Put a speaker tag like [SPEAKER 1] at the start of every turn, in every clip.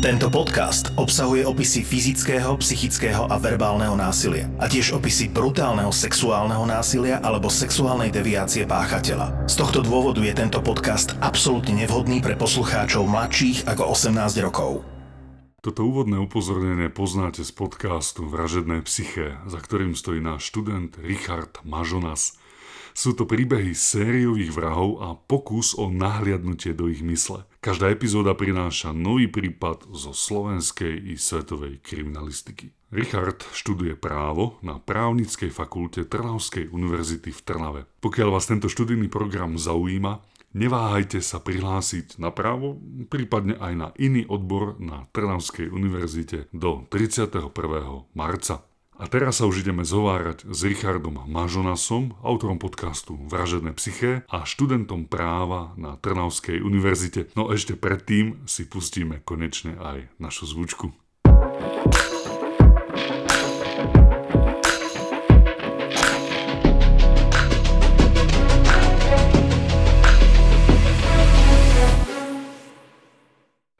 [SPEAKER 1] Tento podcast obsahuje opisy fyzického, psychického a verbálneho násilia a tiež opisy brutálneho sexuálneho násilia alebo sexuálnej deviácie páchateľa. Z tohto dôvodu je tento podcast absolútne nevhodný pre poslucháčov mladších ako 18 rokov.
[SPEAKER 2] Toto úvodné upozornenie poznáte z podcastu Vražedné psyché, za ktorým stojí náš študent Richard Mažonas – sú to príbehy sériových vrahov a pokus o nahliadnutie do ich mysle. Každá epizóda prináša nový prípad zo slovenskej i svetovej kriminalistiky. Richard študuje právo na právnickej fakulte Trnavskej univerzity v Trnave. Pokiaľ vás tento študijný program zaujíma, neváhajte sa prihlásiť na právo, prípadne aj na iný odbor na Trnavskej univerzite do 31. marca. A teraz sa už ideme zhovárať s Richardom Mažonasom, autorom podcastu Vražedné psyché a študentom práva na Trnavskej univerzite. No ešte predtým si pustíme konečne aj našu zvučku.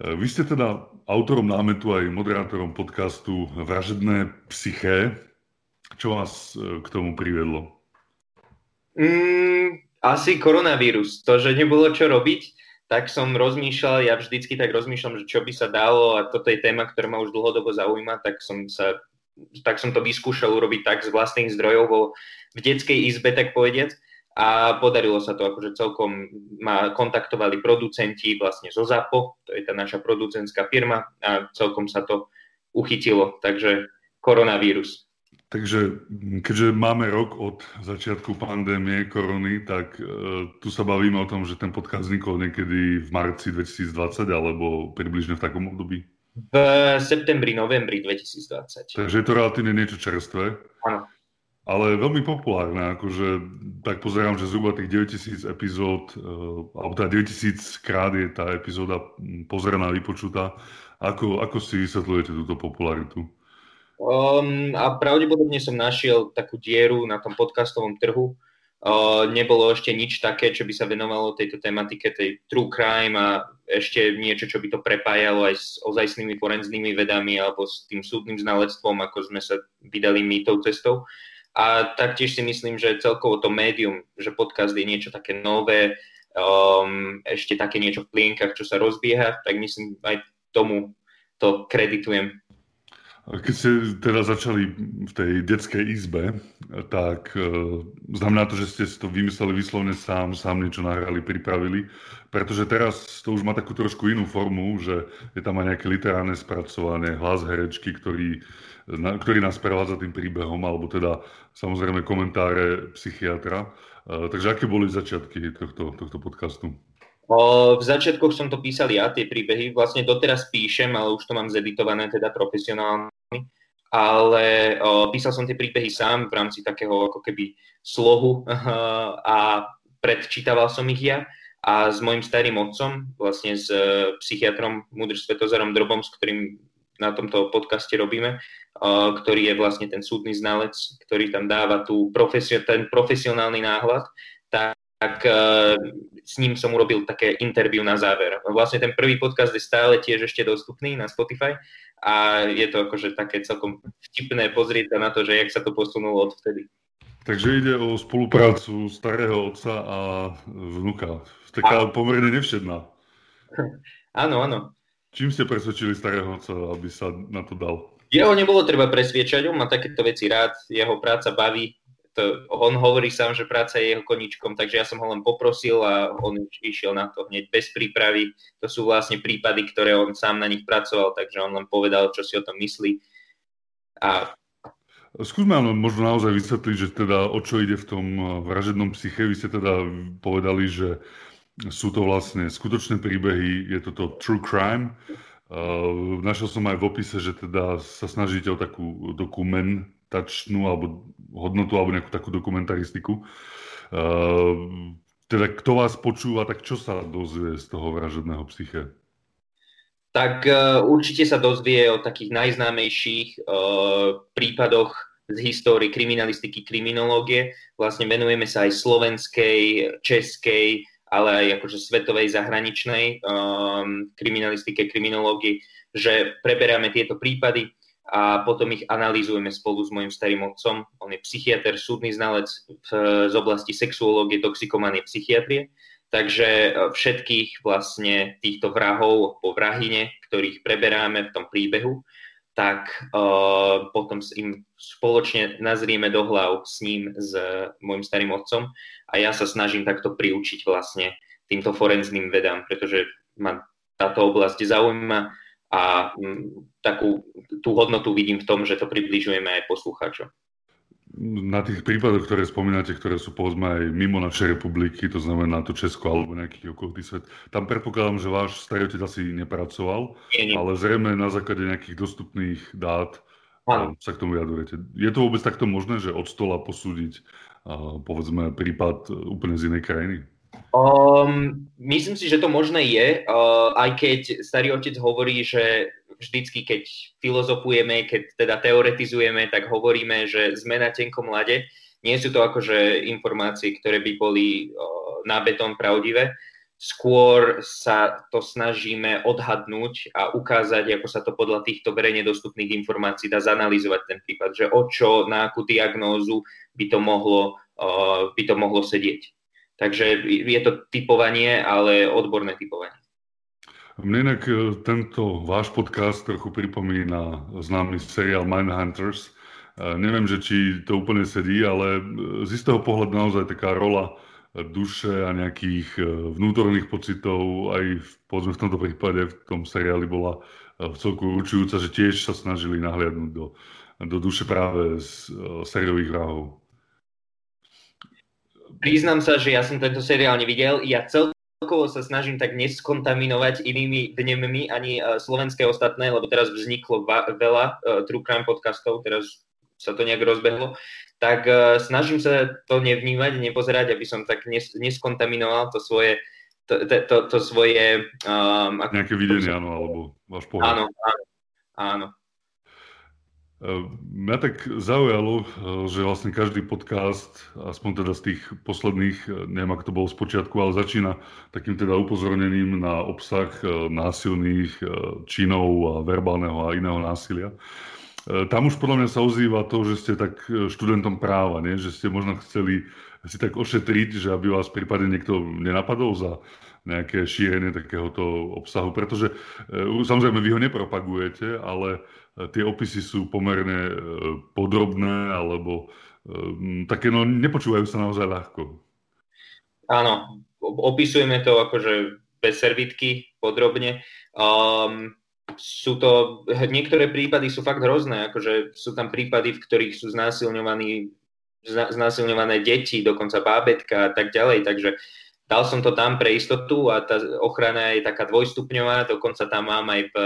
[SPEAKER 2] Vy ste teda autorom námetu aj moderátorom podcastu Vražedné psyché. Čo vás e, k tomu privedlo?
[SPEAKER 3] Mm, asi koronavírus. To, že nebolo čo robiť, tak som rozmýšľal, ja vždycky tak rozmýšľam, že čo by sa dalo a toto je téma, ktorá ma už dlhodobo zaujíma, tak som sa tak som to vyskúšal urobiť tak z vlastných zdrojov vo, v detskej izbe, tak povediac a podarilo sa to, akože celkom ma kontaktovali producenti vlastne zo ZAPO, to je tá naša producentská firma a celkom sa to uchytilo, takže koronavírus.
[SPEAKER 2] Takže keďže máme rok od začiatku pandémie korony, tak e, tu sa bavíme o tom, že ten podcast vznikol niekedy v marci 2020 alebo približne v takom období?
[SPEAKER 3] V septembri, novembri 2020.
[SPEAKER 2] Takže je to relatívne niečo čerstvé.
[SPEAKER 3] Áno
[SPEAKER 2] ale veľmi populárne, akože tak pozerám, že zhruba tých 9000 epizód, uh, alebo teda 9000 krát je tá epizóda pozeraná, vypočutá. Ako, ako si vysvetľujete túto popularitu?
[SPEAKER 3] Um, a pravdepodobne som našiel takú dieru na tom podcastovom trhu. Uh, nebolo ešte nič také, čo by sa venovalo tejto tematike, tej true crime a ešte niečo, čo by to prepájalo aj s ozajstnými forenznými vedami alebo s tým súdnym znalectvom, ako sme sa vydali my tou cestou. A taktiež si myslím, že celkovo to médium, že podcast je niečo také nové, um, ešte také niečo v plienkach, čo sa rozbieha, tak myslím aj tomu to kreditujem.
[SPEAKER 2] Keď ste teda začali v tej detskej izbe, tak e, znamená to, že ste si to vymysleli vyslovne sám, sám niečo nahrali, pripravili, pretože teraz to už má takú trošku inú formu, že je tam aj nejaké literárne spracovanie, hlas herečky, ktorý ktorý nás prevádza tým príbehom, alebo teda samozrejme komentáre psychiatra. E, takže aké boli začiatky tohto, tohto podcastu?
[SPEAKER 3] V začiatkoch som to písal ja, tie príbehy. Vlastne doteraz píšem, ale už to mám zeditované teda profesionálne. Ale písal som tie príbehy sám v rámci takého ako keby slohu a predčítaval som ich ja. A s mojim starým otcom, vlastne s e, psychiatrom Mudr Svetozarom Drobom, s ktorým na tomto podcaste robíme, ktorý je vlastne ten súdny znalec, ktorý tam dáva tú profesio- ten profesionálny náhľad, tak, tak e, s ním som urobil také interview na záver. Vlastne ten prvý podcast je stále tiež ešte dostupný na Spotify a je to akože také celkom vtipné pozrieť sa na to, že jak sa to posunulo odvtedy.
[SPEAKER 2] Takže ide o spoluprácu starého otca a vnuka. Taká a... pomerne nevšedná.
[SPEAKER 3] Áno, áno.
[SPEAKER 2] Čím ste presvedčili starého otca, aby sa na to dal?
[SPEAKER 3] Jeho nebolo treba presviečať, on má takéto veci rád, jeho práca baví. To, on hovorí sám, že práca je jeho koničkom, takže ja som ho len poprosil a on išiel na to hneď bez prípravy. To sú vlastne prípady, ktoré on sám na nich pracoval, takže on len povedal, čo si o tom myslí. A
[SPEAKER 2] Skúsme ale možno naozaj vysvetliť, že teda o čo ide v tom vražednom psyche. Vy ste teda povedali, že sú to vlastne skutočné príbehy, je to to true crime. Uh, našiel som aj v opise, že teda sa snažíte o takú dokumentačnú alebo hodnotu alebo nejakú takú dokumentaristiku. Uh, teda kto vás počúva, tak čo sa dozvie z toho vražedného psyche?
[SPEAKER 3] Tak uh, určite sa dozvie o takých najznámejších uh, prípadoch z histórie kriminalistiky, kriminológie. Vlastne venujeme sa aj slovenskej, českej ale aj akože svetovej zahraničnej um, kriminalistike, kriminológii, že preberáme tieto prípady a potom ich analýzujeme spolu s mojim starým otcom. On je psychiatr, súdny znalec v, z oblasti sexuológie, toxikomanie, psychiatrie. Takže e, všetkých vlastne týchto vrahov po vrahine, ktorých preberáme v tom príbehu, tak uh, potom im spoločne nazrieme do hlav s ním, s môjim starým otcom a ja sa snažím takto priučiť vlastne týmto forenzným vedám, pretože ma táto oblasť zaujíma a m, takú tú hodnotu vidím v tom, že to približujeme aj poslucháčom
[SPEAKER 2] na tých prípadoch, ktoré spomínate, ktoré sú povedzme aj mimo našej republiky, to znamená to Česko alebo nejaký okolitý svet, tam predpokladám, že váš starý otec asi nepracoval, nie, nie. ale zrejme na základe nejakých dostupných dát ano. sa k tomu vyjadrujete. Je to vôbec takto možné, že od stola posúdiť povedzme prípad úplne z inej krajiny?
[SPEAKER 3] Um, myslím si, že to možné je, uh, aj keď starý otec hovorí, že vždycky, keď filozofujeme, keď teda teoretizujeme, tak hovoríme, že sme na tenkom lade. Nie sú to akože informácie, ktoré by boli uh, na betón pravdivé. Skôr sa to snažíme odhadnúť a ukázať, ako sa to podľa týchto verejne dostupných informácií dá zanalizovať ten prípad, že o čo, na akú diagnózu by to mohlo, uh, by to mohlo sedieť. Takže je to typovanie, ale odborné typovanie.
[SPEAKER 2] Mne inak e, tento váš podcast trochu pripomína známy seriál Mindhunters. E, neviem, že či to úplne sedí, ale e, z istého pohľadu naozaj taká rola duše a nejakých vnútorných pocitov aj v, povedzme v tomto prípade v tom seriáli bola v celku určujúca, že tiež sa snažili nahliadnúť do, do duše práve z sériových vrahov.
[SPEAKER 3] Priznám sa, že ja som tento seriál nevidel. Ja celkovo sa snažím tak neskontaminovať inými vnemmi ani uh, slovenské ostatné, lebo teraz vzniklo va- veľa uh, True Crime podcastov, teraz sa to nejak rozbehlo, tak uh, snažím sa to nevnímať, nepozerať, aby som tak nes- neskontaminoval to svoje to, to, to, to svoje...
[SPEAKER 2] Um, ako, Nejaké videnie, áno, alebo váš pohľad.
[SPEAKER 3] Áno, áno, áno.
[SPEAKER 2] Mňa tak zaujalo, že vlastne každý podcast, aspoň teda z tých posledných, neviem ako to bolo z počiatku, ale začína takým teda upozornením na obsah e, násilných činov a verbálneho a iného násilia. Tam už podľa mňa sa ozýva to, že ste tak študentom práva, nie? že ste možno chceli si tak ošetriť, že aby vás prípadne niekto nenapadol za nejaké šírenie takéhoto obsahu, pretože samozrejme vy ho nepropagujete, ale tie opisy sú pomerne e, podrobné alebo e, také, no nepočúvajú sa naozaj ľahko.
[SPEAKER 3] Áno, opisujeme to akože bez servitky podrobne. Um, sú to, niektoré prípady sú fakt hrozné, akože sú tam prípady, v ktorých sú znásilňovaní znásilňované deti, dokonca bábetka a tak ďalej, takže dal som to tam pre istotu a tá ochrana je taká dvojstupňová, dokonca tam mám aj v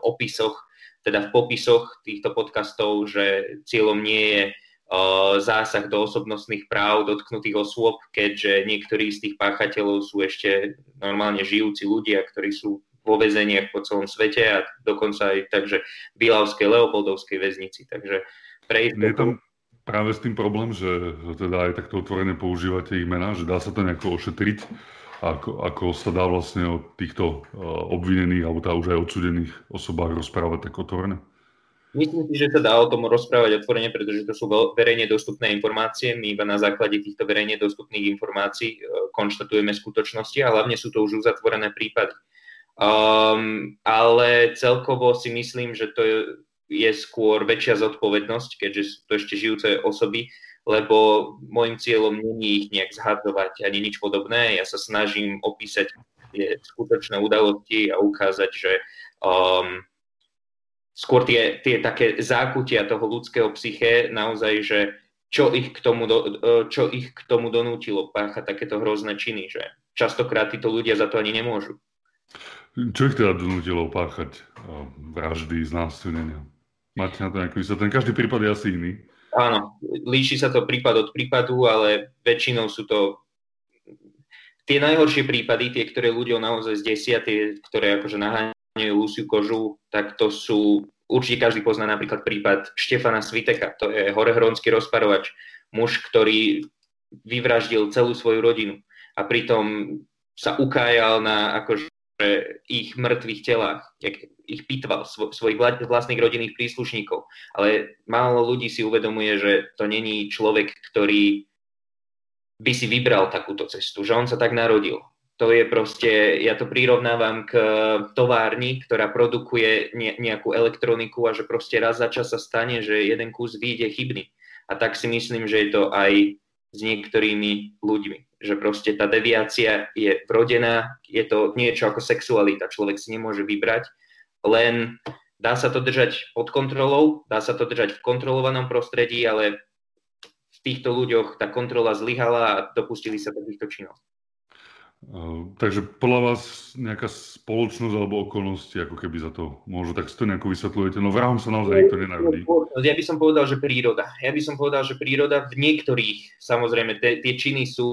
[SPEAKER 3] opisoch teda v popisoch týchto podcastov, že cieľom nie je uh, zásah do osobnostných práv dotknutých osôb, keďže niektorí z tých páchateľov sú ešte normálne žijúci ľudia, ktorí sú vo väzeniach po celom svete a dokonca aj takže v Bilavskej, Leopoldovskej väznici. Takže
[SPEAKER 2] pre Je tam práve s tým problém, že teda aj takto otvorene používate ich mená, že dá sa to nejako ošetriť ako, ako sa dá vlastne o týchto uh, obvinených alebo tá už aj odsudených osobách rozprávať tak otvorene?
[SPEAKER 3] Myslím si, že sa dá o tom rozprávať otvorene, pretože to sú verejne dostupné informácie. My iba na základe týchto verejne dostupných informácií uh, konštatujeme skutočnosti a hlavne sú to už uzatvorené prípady. Um, ale celkovo si myslím, že to je, je skôr väčšia zodpovednosť, keďže sú to ešte žijúce osoby, lebo môjim cieľom nie ich nejak zhadzovať ani nič podobné. Ja sa snažím opísať tie skutočné udalosti a ukázať, že um, skôr tie, tie také zákutia toho ľudského psyché, naozaj, že čo ich k tomu, do, čo ich k tomu donútilo páchať takéto hrozné činy, že častokrát títo ľudia za to ani nemôžu.
[SPEAKER 2] Čo ich teda donútilo páchať vraždy, znásilnenia? Máte na to nejaký vysvetlenie? Každý prípad je asi iný.
[SPEAKER 3] Áno, líši sa to prípad od prípadu, ale väčšinou sú to tie najhoršie prípady, tie, ktoré ľudia naozaj zdesia, tie, ktoré akože naháňajú úsiu kožu, tak to sú, určite každý pozná napríklad prípad Štefana Sviteka, to je horehronský rozparovač, muž, ktorý vyvraždil celú svoju rodinu a pritom sa ukájal na akože ich mŕtvych telách, ich pitval svo, svojich vlastných rodinných príslušníkov. Ale málo ľudí si uvedomuje, že to není človek, ktorý by si vybral takúto cestu, že on sa tak narodil. To je proste, ja to prirovnávam k továrni, ktorá produkuje nejakú elektroniku a že proste raz za čas sa stane, že jeden kus vyjde chybný. A tak si myslím, že je to aj s niektorými ľuďmi. Že proste tá deviácia je vrodená, je to niečo ako sexualita. Človek si nemôže vybrať, len dá sa to držať pod kontrolou, dá sa to držať v kontrolovanom prostredí, ale v týchto ľuďoch tá kontrola zlyhala a dopustili sa takýchto činov.
[SPEAKER 2] Takže podľa vás nejaká spoločnosť alebo okolnosti ako keby za to môžu, tak si to nejako vysvetľujete. No vrahom sa naozaj nikto nenarodí.
[SPEAKER 3] Ja by som povedal, že príroda. Ja by som povedal, že príroda v niektorých, samozrejme, tie, tie činy sú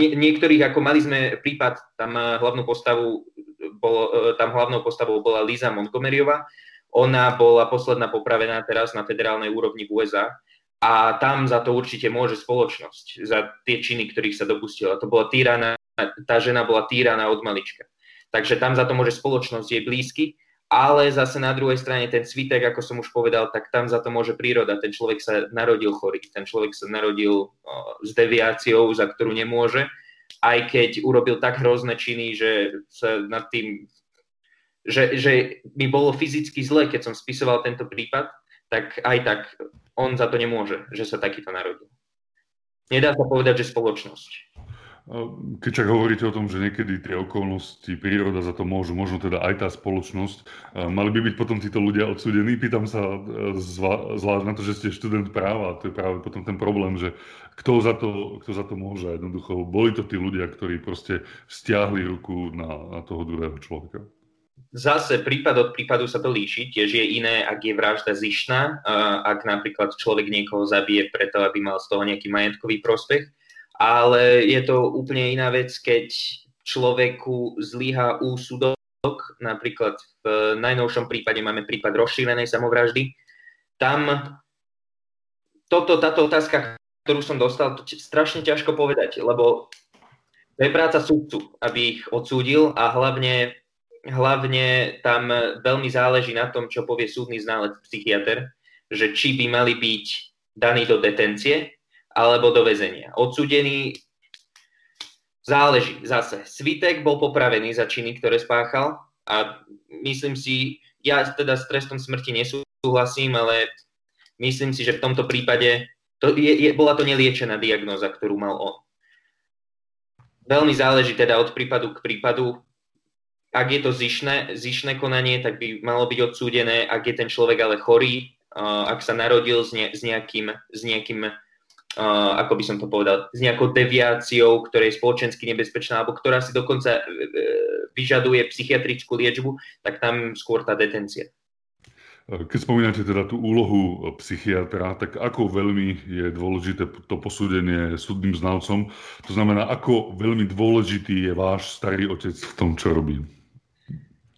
[SPEAKER 3] nie, niektorých, ako mali sme prípad, tam hlavnú postavu bol, tam hlavnou postavou bola Liza Montgomeryová. Ona bola posledná popravená teraz na federálnej úrovni v USA a tam za to určite môže spoločnosť, za tie činy, ktorých sa dopustila. To bola týraná, tá žena bola týraná od malička. Takže tam za to môže spoločnosť, jej blízky, ale zase na druhej strane ten svitek, ako som už povedal, tak tam za to môže príroda. Ten človek sa narodil chorý, ten človek sa narodil s deviáciou, za ktorú nemôže, aj keď urobil tak hrozné činy, že sa nad tým že, že mi bolo fyzicky zle, keď som spisoval tento prípad, tak aj tak on za to nemôže, že sa takýto narodil. Nedá sa povedať, že spoločnosť.
[SPEAKER 2] Keď však hovoríte o tom, že niekedy tie okolnosti, príroda za to môžu, možno teda aj tá spoločnosť, mali by byť potom títo ľudia odsúdení? Pýtam sa e, zvlášť na to, že ste študent práva to je práve potom ten problém, že kto za to, kto za to môže. Jednoducho boli to tí ľudia, ktorí proste stiahli ruku na, na toho druhého človeka.
[SPEAKER 3] Zase prípad od prípadu sa to líši. Tiež je iné, ak je vražda zišná, ak napríklad človek niekoho zabije preto, aby mal z toho nejaký majetkový prospech. Ale je to úplne iná vec, keď človeku zlyha úsudok. Napríklad v najnovšom prípade máme prípad rozšírenej samovraždy. Tam toto, táto otázka, ktorú som dostal, to strašne ťažko povedať, lebo to je práca súdcu, aby ich odsúdil a hlavne hlavne tam veľmi záleží na tom, čo povie súdny ználec psychiatr, že či by mali byť daní do detencie alebo do väzenia. Odsúdený záleží zase. Svitek bol popravený za činy, ktoré spáchal a myslím si, ja teda s trestom smrti nesúhlasím, ale myslím si, že v tomto prípade to je, je, bola to neliečená diagnóza, ktorú mal on. Veľmi záleží teda od prípadu k prípadu, ak je to zišné, zišné konanie, tak by malo byť odsúdené, ak je ten človek ale chorý, uh, ak sa narodil s, ne, s nejakým, s nejakým uh, ako by som to povedal, s nejakou deviáciou, ktorá je spoločensky nebezpečná, alebo ktorá si dokonca uh, vyžaduje psychiatrickú liečbu, tak tam skôr tá detencia.
[SPEAKER 2] Keď spomínate teda tú úlohu psychiatra, tak ako veľmi je dôležité to posúdenie súdnym znalcom? To znamená, ako veľmi dôležitý je váš starý otec v tom, čo robí?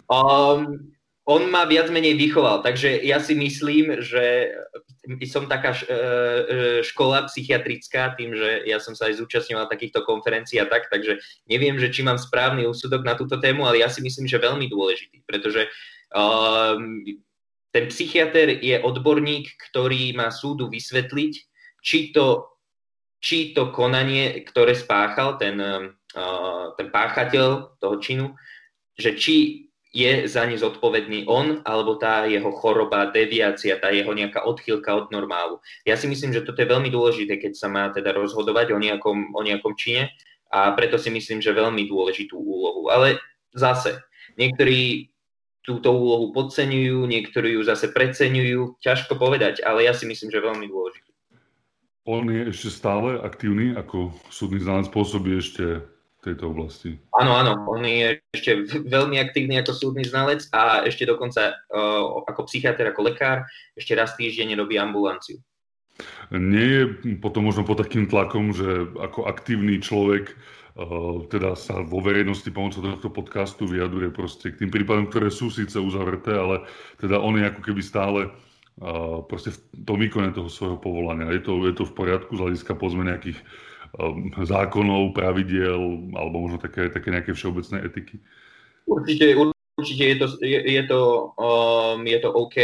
[SPEAKER 3] Um, on ma viac menej vychoval, takže ja si myslím, že som taká e, e, škola psychiatrická, tým, že ja som sa aj zúčastňoval takýchto konferencií a tak, takže neviem, že či mám správny úsudok na túto tému, ale ja si myslím, že veľmi dôležitý, pretože um, ten psychiatr je odborník, ktorý má súdu vysvetliť, či to, či to konanie, ktoré spáchal ten, uh, ten páchateľ toho činu, že či je za ne zodpovedný on alebo tá jeho choroba, deviácia, tá jeho nejaká odchýlka od normálu. Ja si myslím, že toto je veľmi dôležité, keď sa má teda rozhodovať o nejakom, o nejakom čine a preto si myslím, že veľmi dôležitú úlohu. Ale zase, niektorí túto úlohu podceňujú, niektorí ju zase preceňujú, ťažko povedať, ale ja si myslím, že veľmi dôležitý.
[SPEAKER 2] On je ešte stále aktívny ako súdny znalec, pôsobí ešte tejto oblasti.
[SPEAKER 3] Áno, áno, on je ešte veľmi aktívny ako súdny znalec a ešte dokonca uh, ako psychiatr, ako lekár, ešte raz týždeň robí ambulanciu.
[SPEAKER 2] Nie je potom možno pod takým tlakom, že ako aktívny človek uh, teda sa vo verejnosti pomocou tohto podcastu vyjadruje proste k tým prípadom, ktoré sú síce uzavreté, ale teda on je ako keby stále uh, proste v tom výkone toho svojho povolania. Je to, je to v poriadku z hľadiska pozme nejakých zákonov, pravidiel alebo možno také, také nejaké všeobecné etiky?
[SPEAKER 3] Určite, určite je to, je, je to, um, je to OK.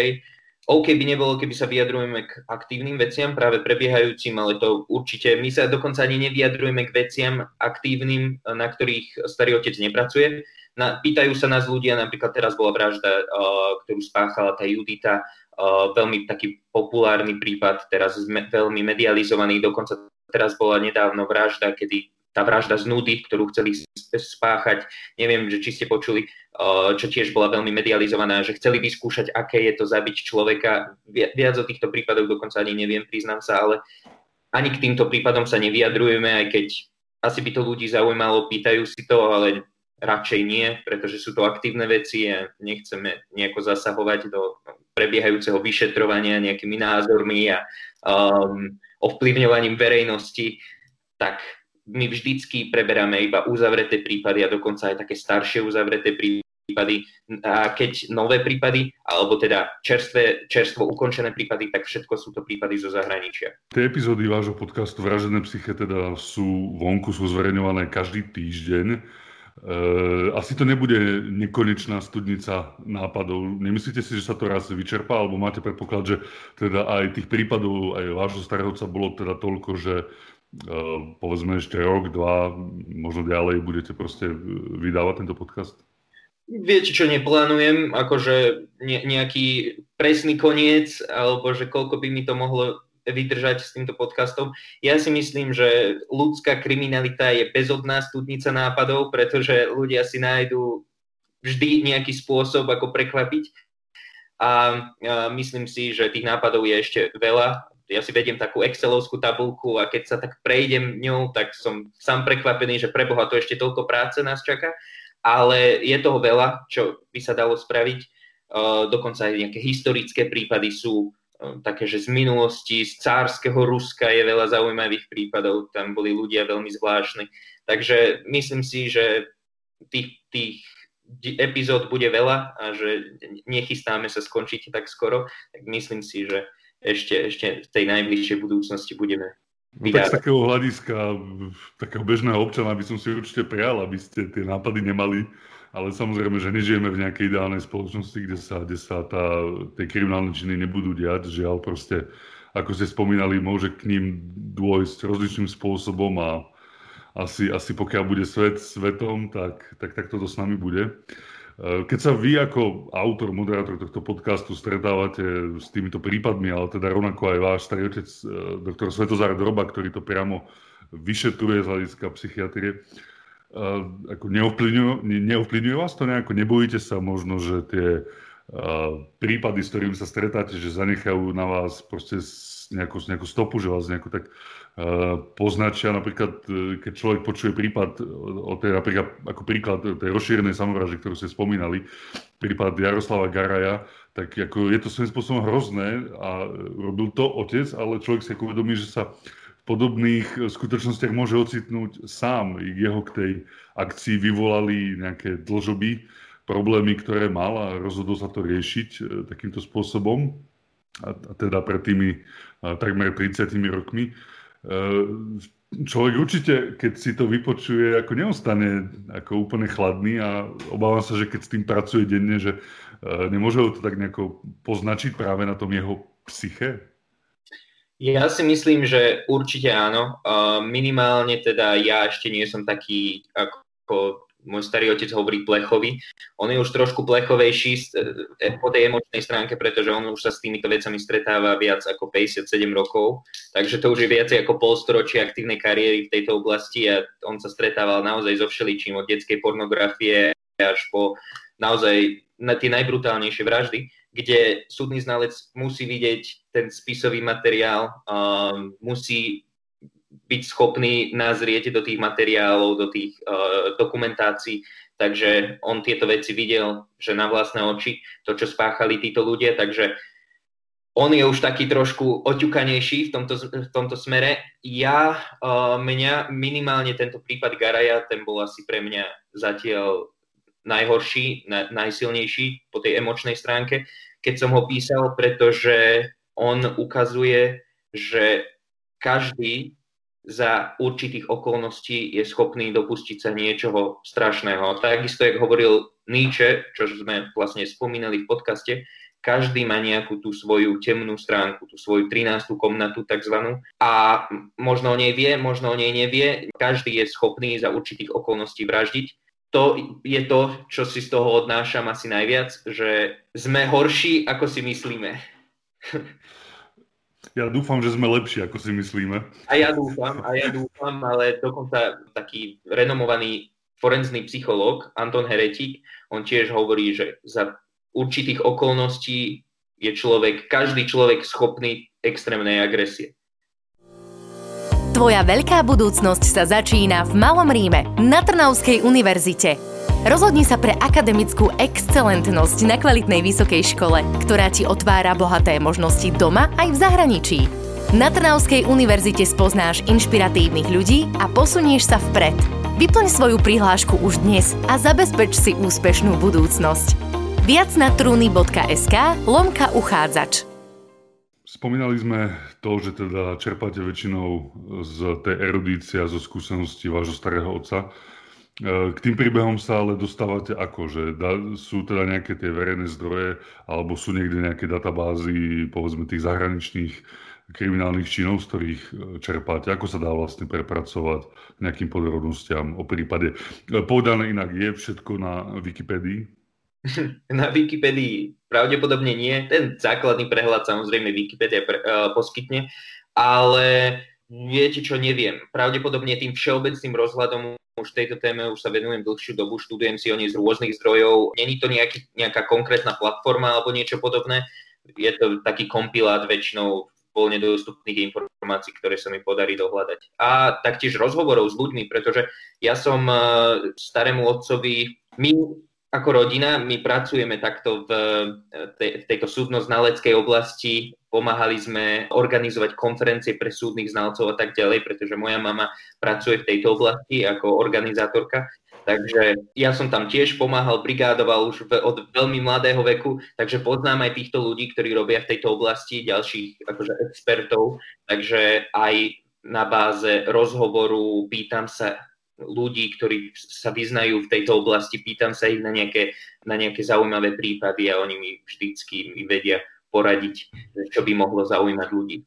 [SPEAKER 3] OK by nebolo, keby sa vyjadrujeme k aktívnym veciam, práve prebiehajúcim, ale to určite, my sa dokonca ani nevyjadrujeme k veciam aktívnym, na ktorých starý otec nepracuje. Na, pýtajú sa nás ľudia, napríklad teraz bola vražda, uh, ktorú spáchala tá Judita, uh, veľmi taký populárny prípad, teraz veľmi medializovaný, dokonca teraz bola nedávno vražda, kedy tá vražda z nudy, ktorú chceli spáchať, neviem, že či ste počuli, čo tiež bola veľmi medializovaná, že chceli vyskúšať, aké je to zabiť človeka. Viac o týchto prípadoch dokonca ani neviem, priznám sa, ale ani k týmto prípadom sa nevyjadrujeme, aj keď asi by to ľudí zaujímalo, pýtajú si to, ale radšej nie, pretože sú to aktívne veci a nechceme nejako zasahovať do prebiehajúceho vyšetrovania nejakými názormi a um, ovplyvňovaním verejnosti, tak my vždycky preberáme iba uzavreté prípady a dokonca aj také staršie uzavreté prípady. A keď nové prípady, alebo teda čerstvé, čerstvo ukončené prípady, tak všetko sú to prípady zo zahraničia.
[SPEAKER 2] Tie epizódy vášho podcastu Vražené psyche teda sú vonku, sú zverejňované každý týždeň. E, asi to nebude nekonečná studnica nápadov. Nemyslíte si, že sa to raz vyčerpá, alebo máte predpoklad, že teda aj tých prípadov aj vášho starého bolo teda toľko, že Ehm, povedzme ešte rok, dva, možno ďalej budete proste vydávať tento podcast?
[SPEAKER 3] Viete, čo neplánujem, akože nejaký presný koniec, alebo že koľko by mi to mohlo vydržať s týmto podcastom. Ja si myslím, že ľudská kriminalita je bezodná studnica nápadov, pretože ľudia si nájdú vždy nejaký spôsob, ako prekvapiť. A, myslím si, že tých nápadov je ešte veľa ja si vediem takú Excelovskú tabulku a keď sa tak prejdem ňou, tak som sám prekvapený, že preboha to ešte toľko práce nás čaká, ale je toho veľa, čo by sa dalo spraviť. Uh, dokonca aj nejaké historické prípady sú také, že z minulosti, z cárskeho Ruska je veľa zaujímavých prípadov, tam boli ľudia veľmi zvláštni. Takže myslím si, že tých, tých epizód bude veľa a že nechystáme sa skončiť tak skoro, tak myslím si, že ešte, ešte v tej najbližšej budúcnosti budeme
[SPEAKER 2] No tak z takého hľadiska, takého bežného občana by som si určite prijal, aby ste tie nápady nemali, ale samozrejme, že nežijeme v nejakej ideálnej spoločnosti, kde sa, kde sa tá, tie kriminálne činy nebudú diať. Žiaľ, proste, ako ste spomínali, môže k ním dôjsť rozličným spôsobom a asi, asi pokiaľ bude svet svetom, tak, tak, tak toto s nami bude. Keď sa vy ako autor, moderátor tohto podcastu stretávate s týmito prípadmi, ale teda rovnako aj váš starý otec, eh, doktor Svetozár Droba, ktorý to priamo vyšetruje z hľadiska psychiatrie, ako neovplyvňuje, neovplyvňuje vás to nejako? Nebojíte sa možno, že tie prípady, s ktorými sa stretáte, že zanechajú na vás proste nejakú, nejakú stopu, že vás nejako tak poznačia napríklad, eh, keď človek počuje prípad o tej, napríklad ako príklad tej rozšírenej samovraždy, ktorú ste spomínali, prípad Jaroslava Garaja, tak ako je to svojím spôsobom hrozné a robil to otec, ale človek si ako uvedomí, že sa v podobných skutočnostiach môže ocitnúť sám. Jeho k tej akcii vyvolali nejaké dlžoby, problémy, ktoré mal a rozhodol sa to riešiť eh, takýmto spôsobom, a, teda pred tými a, takmer 30 rokmi. Ehm, človek určite, keď si to vypočuje, ako neostane ako úplne chladný a obávam sa, že keď s tým pracuje denne, že nemôže ho to tak nejako poznačiť práve na tom jeho psyche?
[SPEAKER 3] Ja si myslím, že určite áno. Minimálne teda ja ešte nie som taký ako môj starý otec hovorí plechovi. On je už trošku plechovejší e, po tej emočnej stránke, pretože on už sa s týmito vecami stretáva viac ako 57 rokov, takže to už je viac ako polstoročie aktívnej kariéry v tejto oblasti a on sa stretával naozaj so všeličím od detskej pornografie až po naozaj na tie najbrutálnejšie vraždy, kde súdny znalec musí vidieť ten spisový materiál, um, musí byť schopný nazrieť do tých materiálov, do tých uh, dokumentácií. Takže on tieto veci videl, že na vlastné oči, to, čo spáchali títo ľudia, takže on je už taký trošku oťukanejší v tomto, v tomto smere. Ja, uh, mňa minimálne tento prípad Garaja, ten bol asi pre mňa zatiaľ najhorší, na, najsilnejší po tej emočnej stránke, keď som ho písal, pretože on ukazuje, že každý za určitých okolností je schopný dopustiť sa niečoho strašného. Takisto, jak hovoril Nietzsche, čo sme vlastne spomínali v podcaste, každý má nejakú tú svoju temnú stránku, tú svoju 13. komnatu takzvanú a možno o nej vie, možno o nej nevie. Každý je schopný za určitých okolností vraždiť. To je to, čo si z toho odnášam asi najviac, že sme horší, ako si myslíme.
[SPEAKER 2] Ja dúfam, že sme lepší, ako si myslíme.
[SPEAKER 3] A ja dúfam, a ja dúfam, ale dokonca taký renomovaný forenzný psychológ Anton Heretik, on tiež hovorí, že za určitých okolností je človek, každý človek schopný extrémnej agresie.
[SPEAKER 4] Tvoja veľká budúcnosť sa začína v Malom Ríme na Trnavskej univerzite. Rozhodni sa pre akademickú excelentnosť na kvalitnej vysokej škole, ktorá ti otvára bohaté možnosti doma aj v zahraničí. Na Trnavskej univerzite spoznáš inšpiratívnych ľudí a posunieš sa vpred. Vyplň svoju prihlášku už dnes a zabezpeč si úspešnú budúcnosť. Viac na trúny.sk lomka uchádzač.
[SPEAKER 2] Spomínali sme to, že teda čerpáte väčšinou z tej erudície a zo skúsenosti vášho starého otca. E, k tým príbehom sa ale dostávate ako? Že sú teda nejaké tie verejné zdroje alebo sú niekde nejaké databázy povedzme tých zahraničných kriminálnych činov, z ktorých e, čerpáte? Ako sa dá vlastne prepracovať nejakým podrobnostiam o prípade? E, povedané inak, je všetko na Wikipédii?
[SPEAKER 3] Na Wikipédii pravdepodobne nie. Ten základný prehľad samozrejme Wikipedia pre, uh, poskytne, ale viete čo, neviem. Pravdepodobne tým všeobecným rozhľadom už tejto téme už sa venujem dlhšiu dobu, študujem si o nej z rôznych zdrojov. Není to nejaký, nejaká konkrétna platforma alebo niečo podobné. Je to taký kompilát väčšinou voľne dostupných informácií, ktoré sa mi podarí dohľadať. A taktiež rozhovorov s ľuďmi, pretože ja som e, starému otcovi, my ako rodina, my pracujeme takto v, e, v tejto súdno-znaleckej oblasti, pomáhali sme organizovať konferencie pre súdnych znalcov a tak ďalej, pretože moja mama pracuje v tejto oblasti ako organizátorka. Takže ja som tam tiež pomáhal, brigádoval už od veľmi mladého veku, takže poznám aj týchto ľudí, ktorí robia v tejto oblasti, ďalších akože expertov, takže aj na báze rozhovoru pýtam sa ľudí, ktorí sa vyznajú v tejto oblasti, pýtam sa ich na nejaké, na nejaké zaujímavé prípady a oni mi vždycky mi vedia poradiť, čo by mohlo zaujímať ľudí.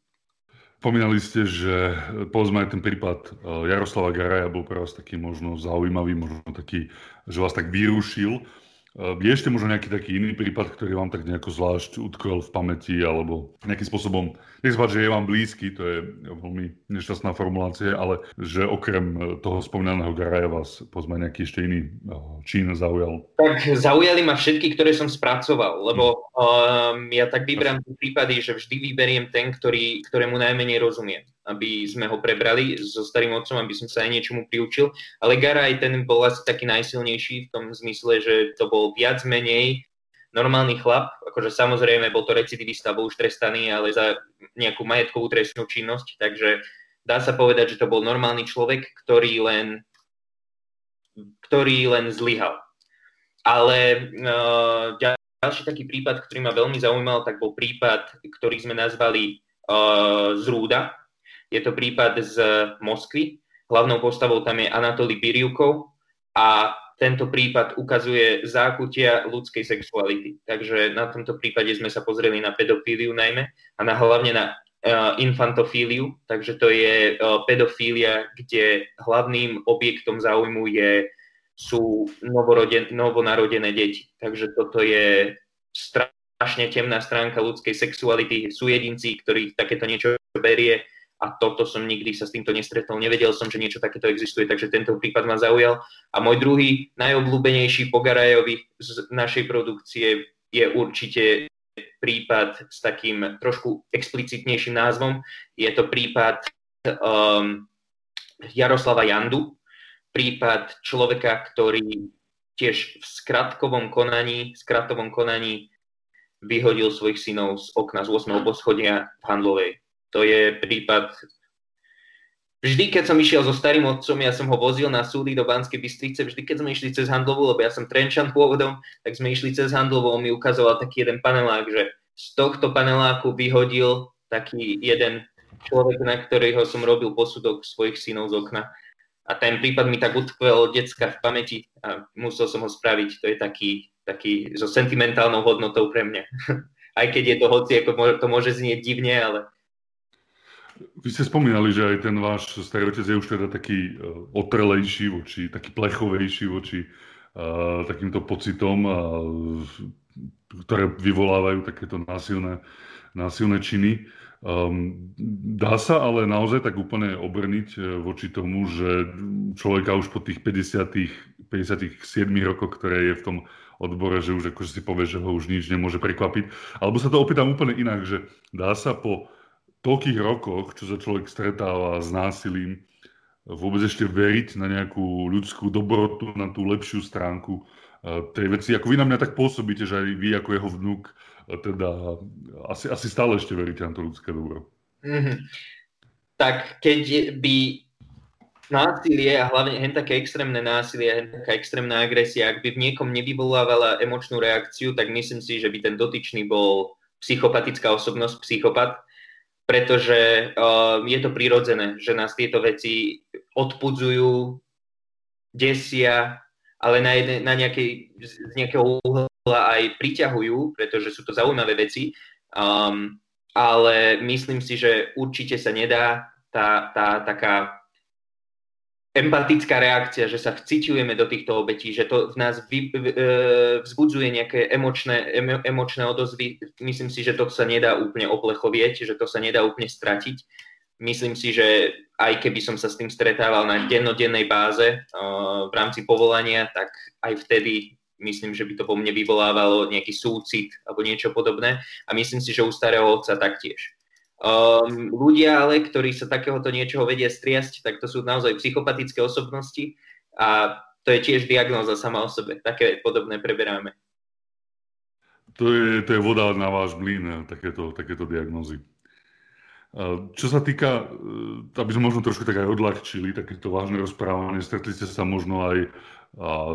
[SPEAKER 2] Spomínali ste, že povedzme aj ten prípad e, Jaroslava Garaja bol pre vás taký možno zaujímavý, možno taký, že vás tak vyrušil. Ehm, je ešte možno nejaký taký iný prípad, ktorý vám tak nejako zvlášť utkvel v pamäti, alebo nejakým spôsobom, nech že je vám blízky, to je veľmi nešťastná formulácia, ale že okrem e, toho spomínaného Garaja vás pozme nejaký ešte iný e, čín zaujal?
[SPEAKER 3] Tak zaujali ma všetky, ktoré som spracoval, lebo um, ja tak vyberám prípady, že vždy vyberiem ten, ktorý, ktorému najmenej rozumiem aby sme ho prebrali so starým otcom, aby som sa aj niečomu priučil. Ale Garaj ten bol asi taký najsilnejší v tom zmysle, že to bol viac menej normálny chlap, akože samozrejme bol to recidivista, bol už trestaný, ale za nejakú majetkovú trestnú činnosť, takže dá sa povedať, že to bol normálny človek, ktorý len, ktorý len zlyhal. Ale uh, ďalší taký prípad, ktorý ma veľmi zaujímal, tak bol prípad, ktorý sme nazvali uh, Zrúda, je to prípad z Moskvy. Hlavnou postavou tam je Anatoly Biriukov a tento prípad ukazuje zákutia ľudskej sexuality. Takže na tomto prípade sme sa pozreli na pedofíliu najmä a na, hlavne na uh, infantofíliu. Takže to je uh, pedofília, kde hlavným objektom záujmu je, sú novoroden, novonarodené deti. Takže toto je strašne temná stránka ľudskej sexuality. Sú jedinci, ktorých takéto niečo berie a toto som nikdy sa s týmto nestretol. Nevedel som, že niečo takéto existuje, takže tento prípad ma zaujal. A môj druhý najobľúbenejší Pogarajovi z našej produkcie je určite prípad s takým trošku explicitnejším názvom. Je to prípad um, Jaroslava Jandu, prípad človeka, ktorý tiež v skratkovom konaní, skratovom konaní vyhodil svojich synov z okna z 8. poschodia v Handlovej to je prípad... Vždy, keď som išiel so starým otcom, ja som ho vozil na súdy do Banskej Bystrice, vždy, keď sme išli cez Handlovu, lebo ja som Trenčan pôvodom, tak sme išli cez Handlovu, on mi ukazoval taký jeden panelák, že z tohto paneláku vyhodil taký jeden človek, na ktorého som robil posudok svojich synov z okna. A ten prípad mi tak utkvel detská v pamäti a musel som ho spraviť. To je taký, taký so sentimentálnou hodnotou pre mňa. Aj keď je to hoci, ako to môže znieť divne, ale...
[SPEAKER 2] Vy ste spomínali, že aj ten váš starý je už teda taký uh, otrelejší voči, taký plechovejší voči uh, takýmto pocitom, uh, ktoré vyvolávajú takéto násilné, násilné činy. Um, dá sa ale naozaj tak úplne obrniť voči tomu, že človeka už po tých 50 57 rokoch, ktoré je v tom odbore, že už akože si povie, že ho už nič nemôže prekvapiť. Alebo sa to opýtam úplne inak, že dá sa po toľkých rokoch, čo sa človek stretáva s násilím, vôbec ešte veriť na nejakú ľudskú dobrotu, na tú lepšiu stránku e, tej veci. Ako vy na mňa tak pôsobíte, že aj vy ako jeho vnúk teda asi, asi stále ešte veríte na to ľudské dobro. Mm-hmm.
[SPEAKER 3] Tak keď by násilie a hlavne hen také extrémne násilie, hen taká extrémna agresia, ak by v niekom nevyvolávala emočnú reakciu, tak myslím si, že by ten dotyčný bol psychopatická osobnosť, psychopat, pretože uh, je to prirodzené, že nás tieto veci odpudzujú, desia, ale na, jedne, na nejakej, z nejakého uhla aj priťahujú, pretože sú to zaujímavé veci, um, ale myslím si, že určite sa nedá tá, tá taká empatická reakcia, že sa vciťujeme do týchto obetí, že to v nás vy, v, e, vzbudzuje nejaké emočné, emo, emočné odozvy. Myslím si, že to sa nedá úplne oplechovieť, že to sa nedá úplne stratiť. Myslím si, že aj keby som sa s tým stretával na dennodennej báze uh, v rámci povolania, tak aj vtedy myslím, že by to po mne vyvolávalo nejaký súcit alebo niečo podobné a myslím si, že u starého otca taktiež. Um, ľudia ale, ktorí sa takéhoto niečoho vedia striasť, tak to sú naozaj psychopatické osobnosti a to je tiež diagnóza sama o sebe. Také podobné preberáme.
[SPEAKER 2] To je, to je voda na váš mlyn, takéto, takéto diagnózy. Čo sa týka, e, aby sme možno trošku tak aj odľahčili takéto vážne rozprávanie, stretli ste sa možno aj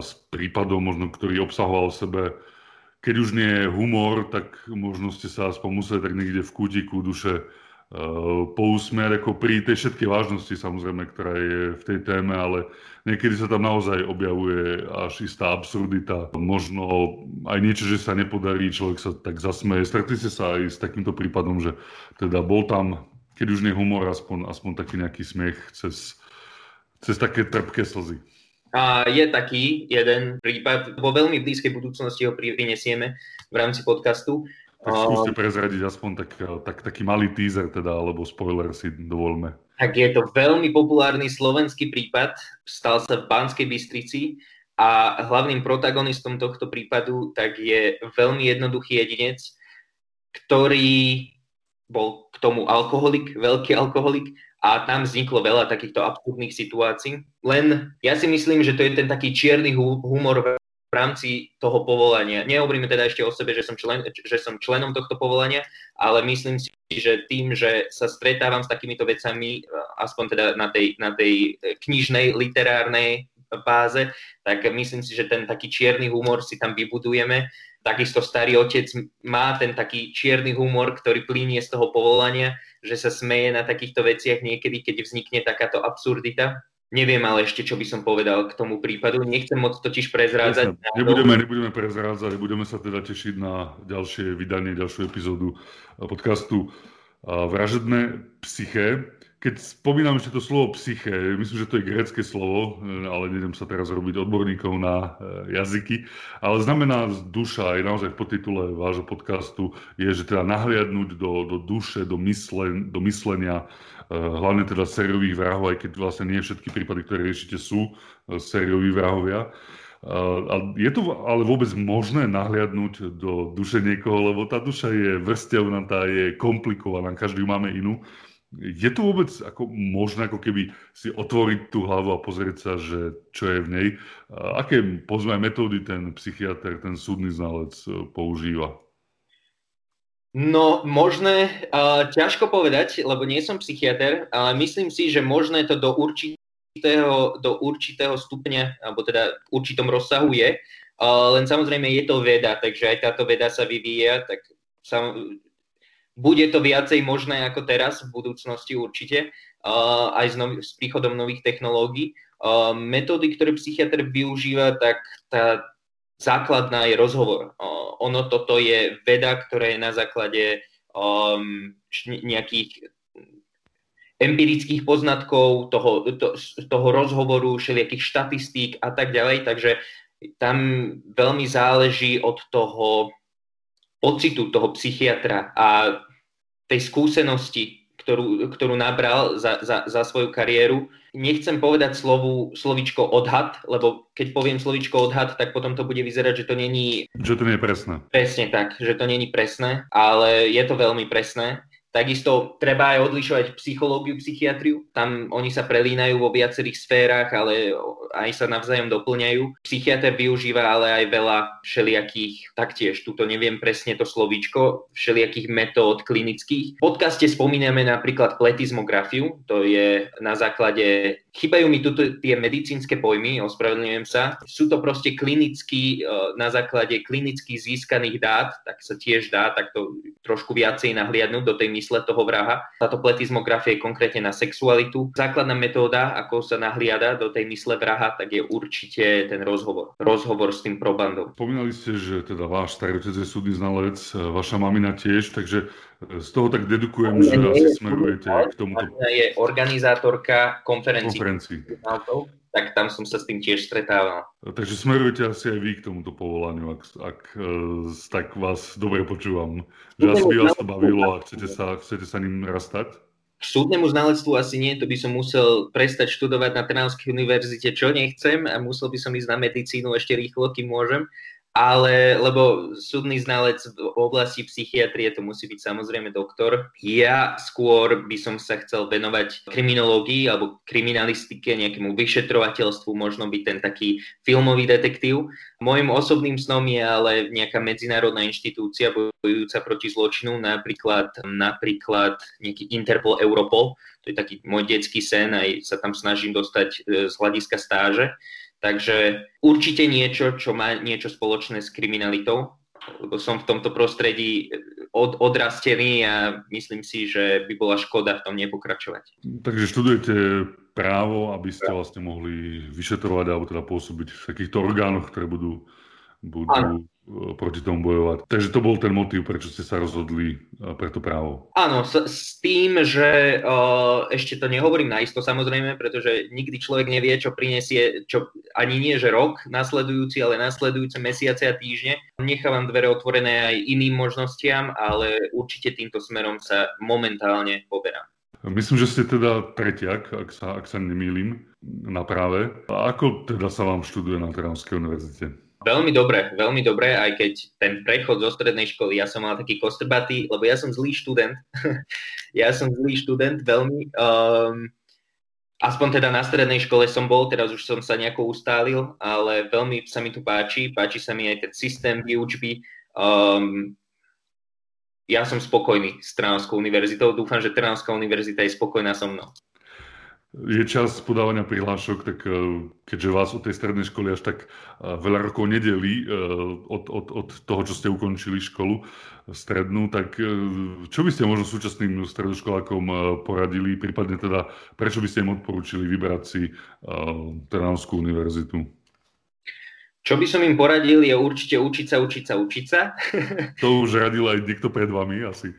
[SPEAKER 2] s prípadom, možno, ktorý obsahoval v sebe, keď už nie je humor, tak možno ste sa aspoň museli tak niekde v kútiku duše uh, pousmiať, ako pri tej všetkej vážnosti samozrejme, ktorá je v tej téme, ale niekedy sa tam naozaj objavuje až istá absurdita. Možno aj niečo, že sa nepodarí, človek sa tak zasmeje. Stretli ste sa aj s takýmto prípadom, že teda bol tam, keď už nie humor, aspoň, aspoň taký nejaký smiech cez, cez také trpké slzy.
[SPEAKER 3] A je taký jeden prípad, vo veľmi blízkej budúcnosti ho prinesieme v rámci podcastu.
[SPEAKER 2] Tak skúste prezradiť aspoň tak, tak, taký malý teaser teda, alebo spoiler si dovolme.
[SPEAKER 3] Tak je to veľmi populárny slovenský prípad, stal sa v Banskej Bystrici a hlavným protagonistom tohto prípadu tak je veľmi jednoduchý jedinec, ktorý bol k tomu alkoholik, veľký alkoholik a tam vzniklo veľa takýchto absurdných situácií. Len ja si myslím, že to je ten taký čierny humor v rámci toho povolania. Nehovoríme teda ešte o sebe, že som, člen, že som členom tohto povolania, ale myslím si, že tým, že sa stretávam s takýmito vecami, aspoň teda na tej, na tej knižnej, literárnej báze, tak myslím si, že ten taký čierny humor si tam vybudujeme Takisto starý otec má ten taký čierny humor, ktorý plínie z toho povolania, že sa smeje na takýchto veciach niekedy, keď vznikne takáto absurdita. Neviem ale ešte, čo by som povedal k tomu prípadu. Nechcem moc totiž prezrádzať.
[SPEAKER 2] Jasne. Nebudeme, nebudeme prezrádzať, budeme sa teda tešiť na ďalšie vydanie, ďalšiu epizódu podcastu Vražedné psyché. Keď spomínam ešte to slovo psyché, myslím, že to je grecké slovo, e, ale nejdem sa teraz robiť odborníkov na e, jazyky, ale znamená duša, aj naozaj v podtitule vášho podcastu je, že teda nahliadnúť do, do duše, do, myslen, do myslenia, e, hlavne teda sériových vrahov, aj keď vlastne nie všetky prípady, ktoré riešite, sú sérioví vrahovia. A je to ale vôbec možné nahliadnúť do duše niekoho, lebo tá duša je vrstevnatá, je komplikovaná, každý máme inú. Je to vôbec ako možné ako keby si otvoriť tú hlavu a pozrieť sa, že čo je v nej? Aké pozme metódy ten psychiatr, ten súdny znalec e, používa?
[SPEAKER 3] No, možné, uh, ťažko povedať, lebo nie som psychiatr, ale myslím si, že možné to do určitého, do určitého stupňa, alebo teda v určitom rozsahu je, uh, len samozrejme je to veda, takže aj táto veda sa vyvíja, tak sam, bude to viacej možné ako teraz, v budúcnosti určite, uh, aj s, nov- s príchodom nových technológií. Uh, metódy, ktoré psychiatr využíva, tak tá základná je rozhovor. Uh, ono toto je veda, ktorá je na základe um, nejakých empirických poznatkov, toho, to, toho rozhovoru, všelijakých štatistík a tak ďalej, takže tam veľmi záleží od toho pocitu toho psychiatra a tej skúsenosti, ktorú, ktorú nabral za, za, za svoju kariéru. Nechcem povedať slovu, slovičko odhad, lebo keď poviem slovičko odhad, tak potom to bude vyzerať, že to není...
[SPEAKER 2] Že to nie je presné.
[SPEAKER 3] Presne tak, že to není presné, ale je to veľmi presné. Takisto treba aj odlišovať psychológiu, psychiatriu. Tam oni sa prelínajú vo viacerých sférach, ale aj sa navzájom doplňajú. Psychiatr využíva ale aj veľa všelijakých, taktiež, tuto neviem presne to slovíčko, všelijakých metód klinických. V podcaste spomíname napríklad pletizmografiu, to je na základe Chýbajú mi tu tie medicínske pojmy, ospravedlňujem sa. Sú to proste klinicky, e, na základe klinicky získaných dát, tak sa tiež dá takto trošku viacej nahliadnúť do tej mysle toho vraha. Táto pletizmografia je konkrétne na sexualitu. Základná metóda, ako sa nahliada do tej mysle vraha, tak je určite ten rozhovor. Rozhovor s tým probandom.
[SPEAKER 2] Spomínali ste, že teda váš starý otec je súdny znalec, e, vaša mamina tiež, takže z toho tak dedukujem, že asi smerujete k tomuto.
[SPEAKER 3] Je organizátorka konferencií.
[SPEAKER 2] konferencií.
[SPEAKER 3] Tak tam som sa s tým tiež stretával.
[SPEAKER 2] Takže smerujete asi aj vy k tomuto povolaniu, ak, ak e, tak vás dobre počúvam. Že asi by vás to bavilo a chcete sa, chcete sa ním rastať?
[SPEAKER 3] K súdnemu znalectvu asi nie, to by som musel prestať študovať na Trnavskej univerzite, čo nechcem a musel by som ísť na medicínu ešte rýchlo, kým môžem ale lebo súdny znalec v oblasti psychiatrie to musí byť samozrejme doktor. Ja skôr by som sa chcel venovať kriminológii alebo kriminalistike, nejakému vyšetrovateľstvu, možno byť ten taký filmový detektív. Mojím osobným snom je ale nejaká medzinárodná inštitúcia bojujúca proti zločinu, napríklad, napríklad nejaký Interpol, Europol. To je taký môj detský sen, aj sa tam snažím dostať e, z hľadiska stáže Takže určite niečo, čo má niečo spoločné s kriminalitou, lebo som v tomto prostredí od, odrastený a myslím si, že by bola škoda v tom nepokračovať.
[SPEAKER 2] Takže študujete právo, aby ste vlastne mohli vyšetrovať alebo teda pôsobiť v takýchto orgánoch, ktoré budú, budú proti tomu bojovať. Takže to bol ten motív, prečo ste sa rozhodli e, pre to právo.
[SPEAKER 3] Áno, s, s tým, že uh, ešte to nehovorím naisto samozrejme, pretože nikdy človek nevie, čo prinesie, čo ani nie, že rok nasledujúci, ale nasledujúce mesiace a týždne. Nechávam dvere otvorené aj iným možnostiam, ale určite týmto smerom sa momentálne poberám.
[SPEAKER 2] Myslím, že ste teda tretiak, ak sa, ak sa nemýlim, na práve. A ako teda sa vám študuje na Trnavskej univerzite?
[SPEAKER 3] Veľmi dobre, veľmi dobre, aj keď ten prechod zo strednej školy, ja som mal taký kostrbatý, lebo ja som zlý študent. ja som zlý študent veľmi. Um, aspoň teda na strednej škole som bol, teraz už som sa nejako ustálil, ale veľmi sa mi tu páči, páči sa mi aj ten systém výučby. Um, ja som spokojný s Trnavskou univerzitou, dúfam, že Trnavská univerzita je spokojná so mnou
[SPEAKER 2] je čas podávania prihlášok, tak eh, keďže vás od tej strednej školy až tak eh, veľa rokov nedelí eh, od, od, od toho, čo ste ukončili školu strednú, tak čo by ste možno súčasným stredoškolákom poradili, prípadne teda prečo by ste im odporúčili vybrať si Trnavskú univerzitu?
[SPEAKER 3] Čo by som im poradil je určite učiť sa, učiť sa, učiť sa.
[SPEAKER 2] To už radil aj niekto pred vami, asi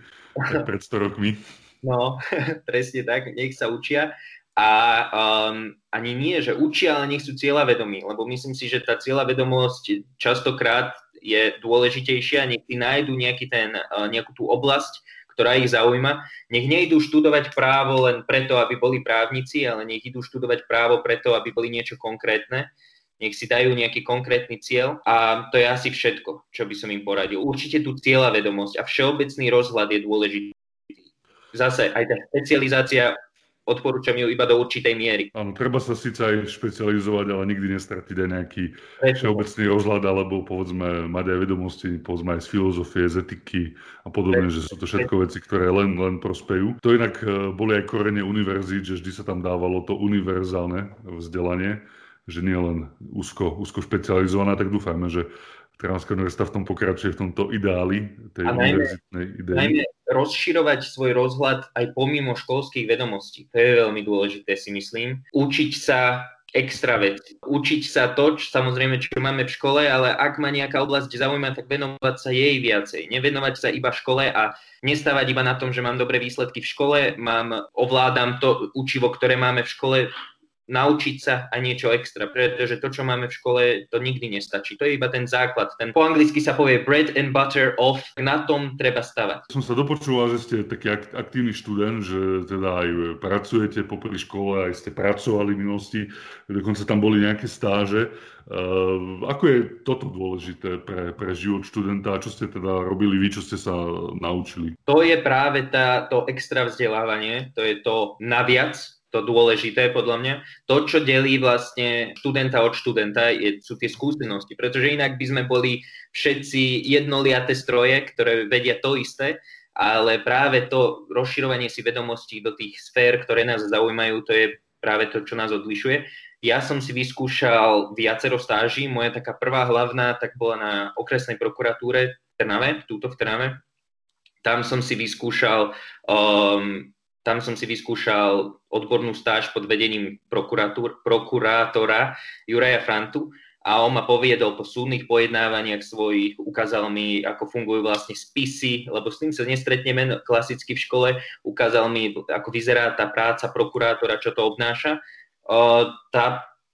[SPEAKER 2] pred 100 rokmi.
[SPEAKER 3] No, presne tak, nech sa učia a um, ani nie, že učia, ale nech sú cieľavedomí, lebo myslím si, že tá cieľavedomosť častokrát je dôležitejšia, nech si nájdu nejaký ten, uh, nejakú tú oblasť, ktorá ich zaujíma. Nech nejdú študovať právo len preto, aby boli právnici, ale nech idú študovať právo preto, aby boli niečo konkrétne. Nech si dajú nejaký konkrétny cieľ a to je asi všetko, čo by som im poradil. Určite tú cieľavedomosť a všeobecný rozhľad je dôležitý. Zase aj tá špecializácia odporúčam ju iba do určitej miery.
[SPEAKER 2] Áno, treba sa síce aj špecializovať, ale nikdy nestratiť aj nejaký všeobecný rozhľad, alebo povedzme mať aj vedomosti, povedzme aj z filozofie, z etiky a podobne, že sú to všetko veci, ktoré len, len prospejú. To inak e, boli aj korene univerzít, že vždy sa tam dávalo to univerzálne vzdelanie, že nie len úzko, úzko špecializované, tak dúfajme, že Trnavská univerzita v tom pokračuje, v tomto ideáli tej najmä, univerzitnej idei.
[SPEAKER 3] Najmä rozširovať svoj rozhľad aj pomimo školských vedomostí. To je veľmi dôležité, si myslím. Učiť sa extra vec. Učiť sa to, čo, samozrejme, čo máme v škole, ale ak ma nejaká oblasť zaujíma, tak venovať sa jej viacej. Nevenovať sa iba škole a nestávať iba na tom, že mám dobré výsledky v škole, mám, ovládam to učivo, ktoré máme v škole, naučiť sa a niečo extra, pretože to, čo máme v škole, to nikdy nestačí. To je iba ten základ. Ten, po anglicky sa povie bread and butter of, na tom treba stavať.
[SPEAKER 2] Som sa dopočula, že ste taký aktívny študent, že teda aj pracujete popri škole, aj ste pracovali v minulosti, dokonca tam boli nejaké stáže. Uh, ako je toto dôležité pre, pre život študenta? Čo ste teda robili vy, čo ste sa naučili?
[SPEAKER 3] To je práve tá, to extra vzdelávanie, to je to naviac, to dôležité podľa mňa. To, čo delí vlastne študenta od študenta, je, sú tie skúsenosti, pretože inak by sme boli všetci jednoliaté stroje, ktoré vedia to isté, ale práve to rozširovanie si vedomostí do tých sfér, ktoré nás zaujímajú, to je práve to, čo nás odlišuje. Ja som si vyskúšal viacero stáží, moja taká prvá hlavná tak bola na okresnej prokuratúre v Trnave, túto v Trnave. Tam som si vyskúšal um, tam som si vyskúšal odbornú stáž pod vedením prokurátora Juraja Frantu a on ma poviedol po súdnych pojednávaniach svojich, ukázal mi, ako fungujú vlastne spisy, lebo s tým sa nestretneme klasicky v škole, ukázal mi, ako vyzerá tá práca prokurátora, čo to obnáša. Tá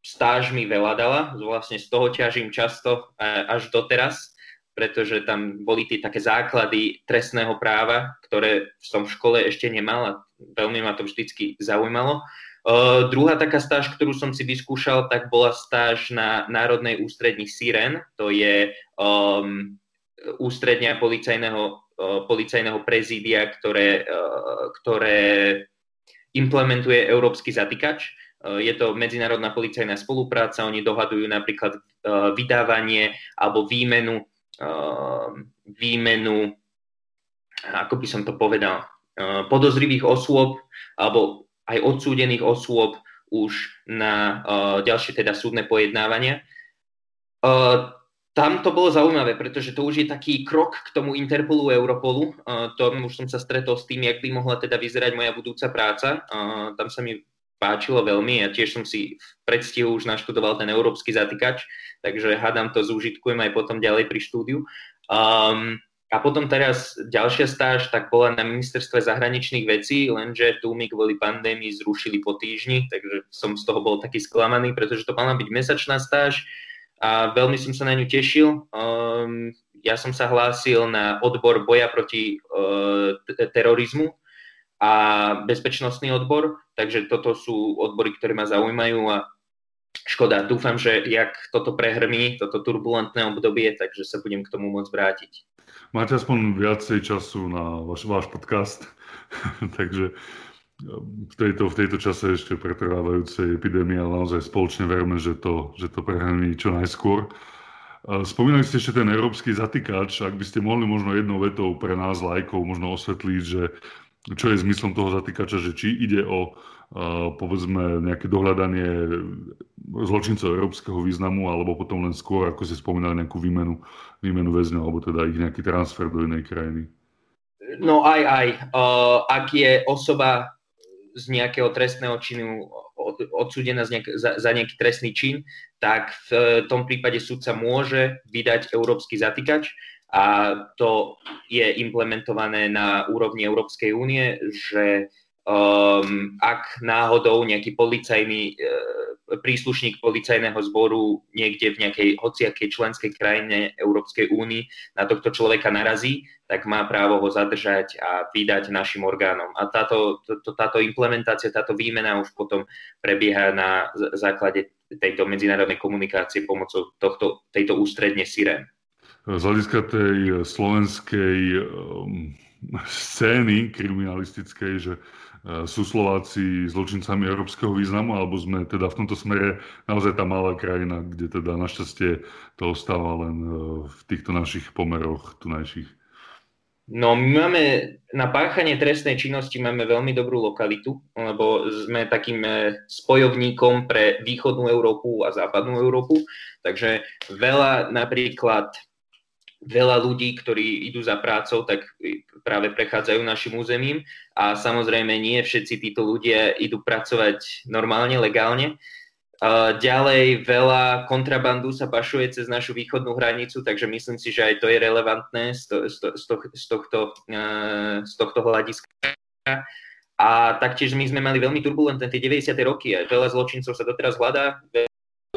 [SPEAKER 3] stáž mi veľa dala, vlastne z toho ťažím často až doteraz pretože tam boli tie také základy trestného práva, ktoré som v škole ešte nemal a veľmi ma to vždycky zaujímalo. Uh, druhá taká stáž, ktorú som si vyskúšal, tak bola stáž na Národnej ústredni Siren, to je um, ústrednia policajného, uh, policajného prezídia, ktoré, uh, ktoré implementuje európsky zatýkač. Je to medzinárodná policajná spolupráca, oni dohadujú napríklad vydávanie alebo výmenu výmenu, ako by som to povedal, ehm, podozrivých osôb alebo aj odsúdených osôb už na ehm, ďalšie teda súdne pojednávania. Tam to bolo zaujímavé, pretože to už je taký krok k tomu Interpolu Europolu. To už som sa stretol s tým, jak by mohla teda vyzerať moja budúca práca. Tam sa mi páčilo veľmi a tiež som si v predstihu už naštudoval ten európsky zatýkač, takže hádam to zúžitkujem aj potom ďalej pri štúdiu. Um, a potom teraz ďalšia stáž, tak bola na ministerstve zahraničných vecí, lenže tu mi kvôli pandémii zrušili po týždni, takže som z toho bol taký sklamaný, pretože to mala byť mesačná stáž a veľmi som sa na ňu tešil. Um, ja som sa hlásil na odbor boja proti uh, terorizmu, a bezpečnostný odbor, takže toto sú odbory, ktoré ma zaujímajú a škoda. Dúfam, že jak toto prehrmí, toto turbulentné obdobie, takže sa budem k tomu môcť vrátiť.
[SPEAKER 2] Máte aspoň viacej času na váš, váš podcast, takže um, v tejto, v tejto čase ešte pretrvávajúcej epidémie, ale naozaj spoločne verme, že to, že to prehrmí čo najskôr. Spomínali ste ešte ten európsky zatýkač, ak by ste mohli možno jednou vetou pre nás lajkov možno osvetliť, že čo je zmyslom toho zatýkača, že či ide o povedzme nejaké dohľadanie zločincov európskeho významu, alebo potom len skôr, ako ste spomínali, nejakú výmenu, výmenu väzňov, alebo teda ich nejaký transfer do inej krajiny.
[SPEAKER 3] No aj, aj. Uh, ak je osoba z nejakého trestného činu odsúdená nejak, za, za nejaký trestný čin, tak v tom prípade súdca môže vydať európsky zatýkač a to je implementované na úrovni Európskej únie, že um, ak náhodou nejaký policajný uh, príslušník policajného zboru niekde v nejakej hociakej členskej krajine Európskej únii na tohto človeka narazí, tak má právo ho zadržať a vydať našim orgánom. A táto, to, táto implementácia, táto výmena už potom prebieha na základe tejto medzinárodnej komunikácie pomocou tohto, tejto ústredne SIREN
[SPEAKER 2] z hľadiska tej slovenskej um, scény kriminalistickej, že uh, sú Slováci zločincami európskeho významu, alebo sme teda v tomto smere naozaj tá malá krajina, kde teda našťastie to ostáva len uh, v týchto našich pomeroch tunajších.
[SPEAKER 3] No my máme na páchanie trestnej činnosti máme veľmi dobrú lokalitu, lebo sme takým spojovníkom pre východnú Európu a západnú Európu, takže veľa napríklad veľa ľudí, ktorí idú za prácou, tak práve prechádzajú našim územím a samozrejme nie všetci títo ľudia idú pracovať normálne, legálne. Ďalej veľa kontrabandu sa pašuje cez našu východnú hranicu, takže myslím si, že aj to je relevantné z, to, z, to, z, to, z, tohto, z tohto hľadiska. A taktiež my sme mali veľmi turbulentné tie 90. roky a veľa zločincov sa doteraz hľadá,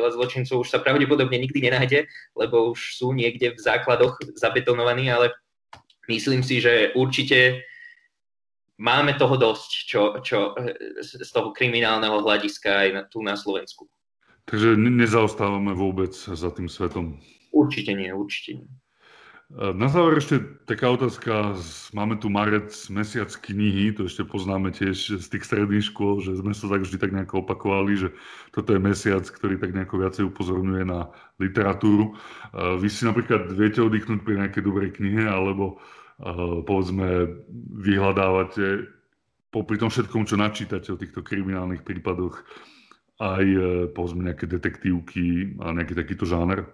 [SPEAKER 3] veľa zločincov už sa pravdepodobne nikdy nenájde, lebo už sú niekde v základoch zabetonovaní, ale myslím si, že určite máme toho dosť, čo, čo z toho kriminálneho hľadiska aj na, tu na Slovensku.
[SPEAKER 2] Takže nezaostávame vôbec za tým svetom.
[SPEAKER 3] Určite nie, určite nie.
[SPEAKER 2] Na záver ešte taká otázka. Máme tu marec, mesiac knihy, to ešte poznáme tiež z tých stredných škôl, že sme sa tak vždy tak nejako opakovali, že toto je mesiac, ktorý tak nejako viacej upozorňuje na literatúru. Vy si napríklad viete oddychnúť pri nejakej dobrej knihe, alebo povedzme vyhľadávate popri tom všetkom, čo načítate o týchto kriminálnych prípadoch, aj e, povedzme nejaké detektívky a nejaký takýto žáner?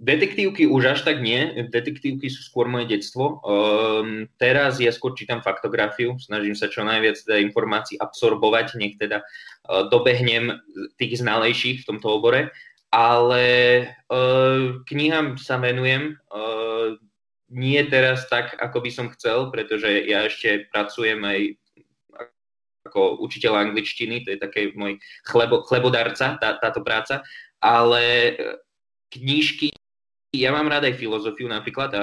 [SPEAKER 3] Detektívky už až tak nie. Detektívky sú skôr moje detstvo. Um, teraz ja skôr čítam faktografiu, snažím sa čo najviac teda informácií absorbovať, nech teda uh, dobehnem tých znalejších v tomto obore. Ale uh, knihám sa venujem. Uh, nie teraz tak, ako by som chcel, pretože ja ešte pracujem aj ako učiteľ angličtiny, to je také môj chlebo, chlebodarca, tá, táto práca, ale knižky ja mám rád aj filozofiu napríklad a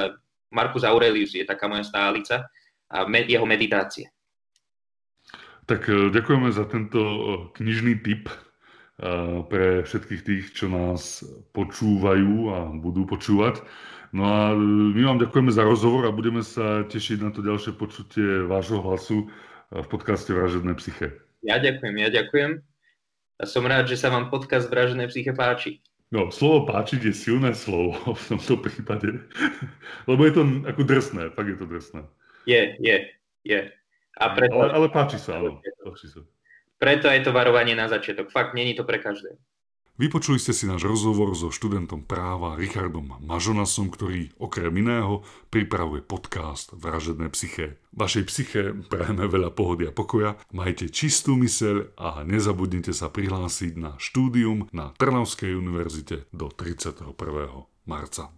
[SPEAKER 3] Marcus Aurelius je taká moja stálica a med, jeho meditácie.
[SPEAKER 2] Tak e, ďakujeme za tento e, knižný tip e, pre všetkých tých, čo nás počúvajú a budú počúvať. No a my vám ďakujeme za rozhovor a budeme sa tešiť na to ďalšie počutie vášho hlasu v podcaste Vražedné psyche.
[SPEAKER 3] Ja ďakujem, ja ďakujem. A som rád, že sa vám podcast Vražedné psyche páči.
[SPEAKER 2] No, slovo páčiť je silné slovo v tomto prípade. Lebo je to ako drsné, fakt je to drsné.
[SPEAKER 3] Je, je, je. A preto...
[SPEAKER 2] ale, ale páči sa, áno. Páči sa.
[SPEAKER 3] Preto je to varovanie na začiatok. Fakt, není to pre každého.
[SPEAKER 2] Vypočuli ste si náš rozhovor so študentom práva Richardom Mažonasom, ktorý okrem iného pripravuje podcast Vražedné psyché. Vašej psyche prajeme veľa pohody a pokoja, majte čistú myseľ a nezabudnite sa prihlásiť na štúdium na Trnavskej univerzite do 31. marca.